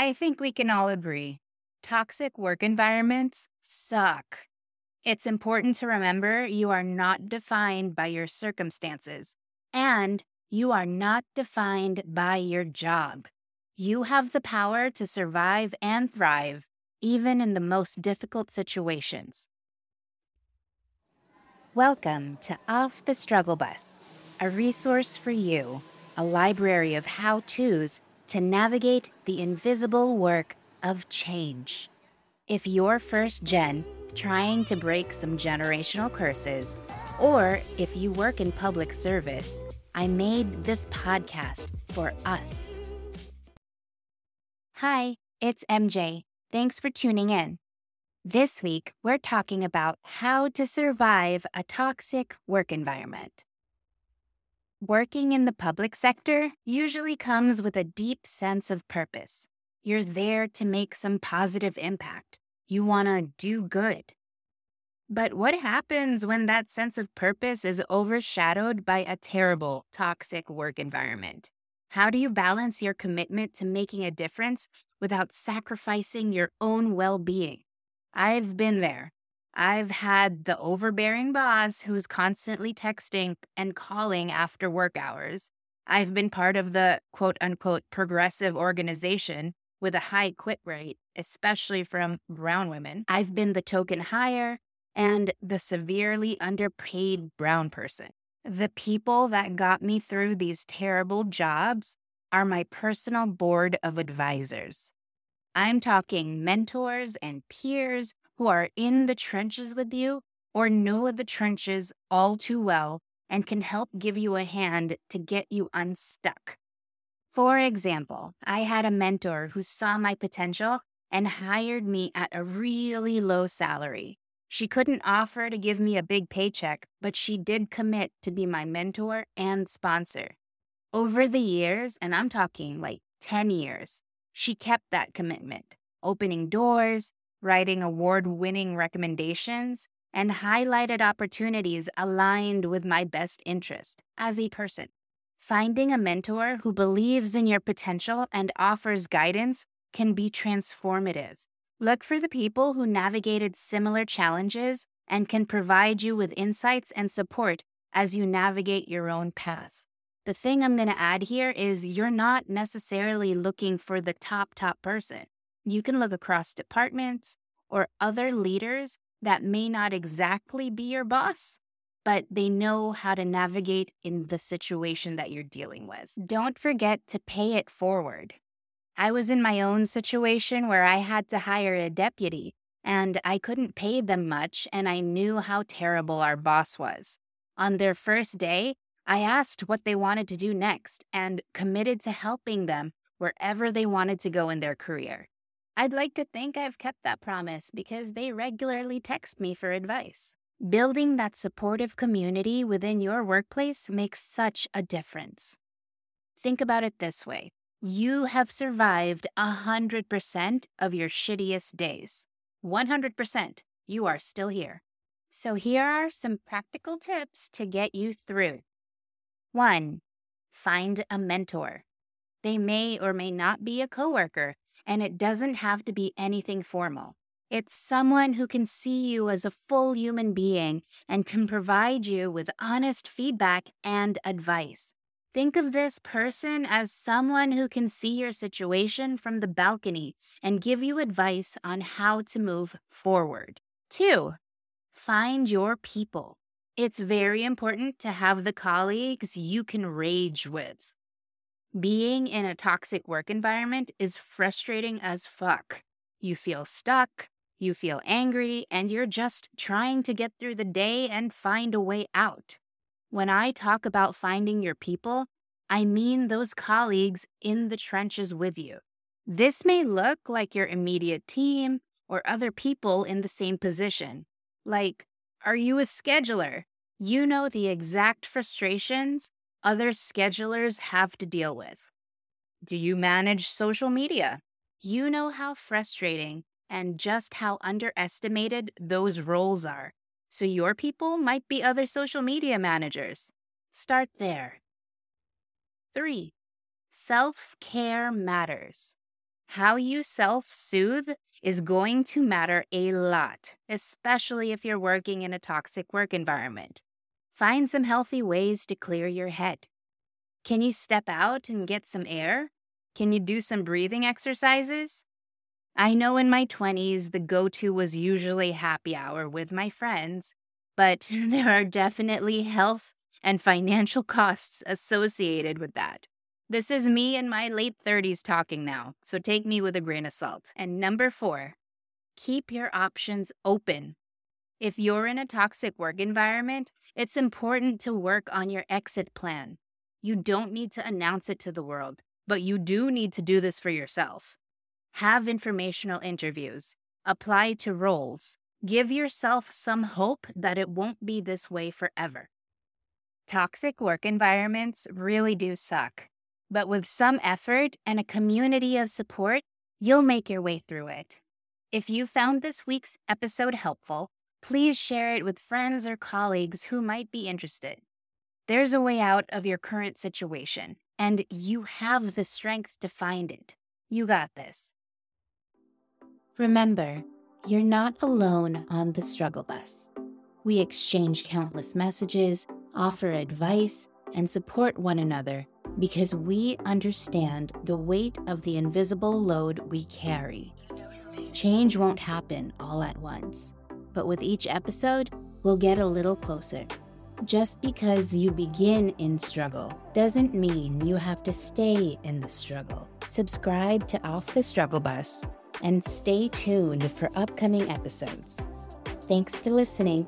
I think we can all agree toxic work environments suck. It's important to remember you are not defined by your circumstances and you are not defined by your job. You have the power to survive and thrive, even in the most difficult situations. Welcome to Off the Struggle Bus, a resource for you, a library of how to's to navigate the invisible work of change. If you're first gen, trying to break some generational curses, or if you work in public service, I made this podcast for us. Hi, it's MJ. Thanks for tuning in. This week, we're talking about how to survive a toxic work environment. Working in the public sector usually comes with a deep sense of purpose. You're there to make some positive impact. You want to do good. But what happens when that sense of purpose is overshadowed by a terrible, toxic work environment? How do you balance your commitment to making a difference without sacrificing your own well being? I've been there. I've had the overbearing boss who's constantly texting and calling after work hours. I've been part of the quote unquote progressive organization with a high quit rate, especially from brown women. I've been the token hire and the severely underpaid brown person. The people that got me through these terrible jobs are my personal board of advisors. I'm talking mentors and peers who are in the trenches with you or know the trenches all too well and can help give you a hand to get you unstuck. For example, I had a mentor who saw my potential and hired me at a really low salary. She couldn't offer to give me a big paycheck, but she did commit to be my mentor and sponsor. Over the years, and I'm talking like 10 years, she kept that commitment, opening doors, writing award winning recommendations, and highlighted opportunities aligned with my best interest as a person. Finding a mentor who believes in your potential and offers guidance can be transformative. Look for the people who navigated similar challenges and can provide you with insights and support as you navigate your own path. The thing I'm going to add here is you're not necessarily looking for the top, top person. You can look across departments or other leaders that may not exactly be your boss, but they know how to navigate in the situation that you're dealing with. Don't forget to pay it forward. I was in my own situation where I had to hire a deputy and I couldn't pay them much, and I knew how terrible our boss was. On their first day, I asked what they wanted to do next and committed to helping them wherever they wanted to go in their career. I'd like to think I've kept that promise because they regularly text me for advice. Building that supportive community within your workplace makes such a difference. Think about it this way you have survived 100% of your shittiest days. 100%. You are still here. So, here are some practical tips to get you through. One, find a mentor. They may or may not be a coworker, and it doesn't have to be anything formal. It's someone who can see you as a full human being and can provide you with honest feedback and advice. Think of this person as someone who can see your situation from the balcony and give you advice on how to move forward. Two, find your people. It's very important to have the colleagues you can rage with. Being in a toxic work environment is frustrating as fuck. You feel stuck, you feel angry, and you're just trying to get through the day and find a way out. When I talk about finding your people, I mean those colleagues in the trenches with you. This may look like your immediate team or other people in the same position. Like, are you a scheduler? You know the exact frustrations other schedulers have to deal with. Do you manage social media? You know how frustrating and just how underestimated those roles are. So your people might be other social media managers. Start there. Three, self care matters. How you self soothe is going to matter a lot, especially if you're working in a toxic work environment. Find some healthy ways to clear your head. Can you step out and get some air? Can you do some breathing exercises? I know in my 20s, the go to was usually happy hour with my friends, but there are definitely health and financial costs associated with that. This is me in my late 30s talking now, so take me with a grain of salt. And number four, keep your options open. If you're in a toxic work environment, it's important to work on your exit plan. You don't need to announce it to the world, but you do need to do this for yourself. Have informational interviews, apply to roles, give yourself some hope that it won't be this way forever. Toxic work environments really do suck, but with some effort and a community of support, you'll make your way through it. If you found this week's episode helpful, please share it with friends or colleagues who might be interested. There's a way out of your current situation, and you have the strength to find it. You got this. Remember, you're not alone on the struggle bus. We exchange countless messages, offer advice, and support one another because we understand the weight of the invisible load we carry. Change won't happen all at once, but with each episode, we'll get a little closer. Just because you begin in struggle doesn't mean you have to stay in the struggle. Subscribe to Off the Struggle Bus and stay tuned for upcoming episodes. Thanks for listening.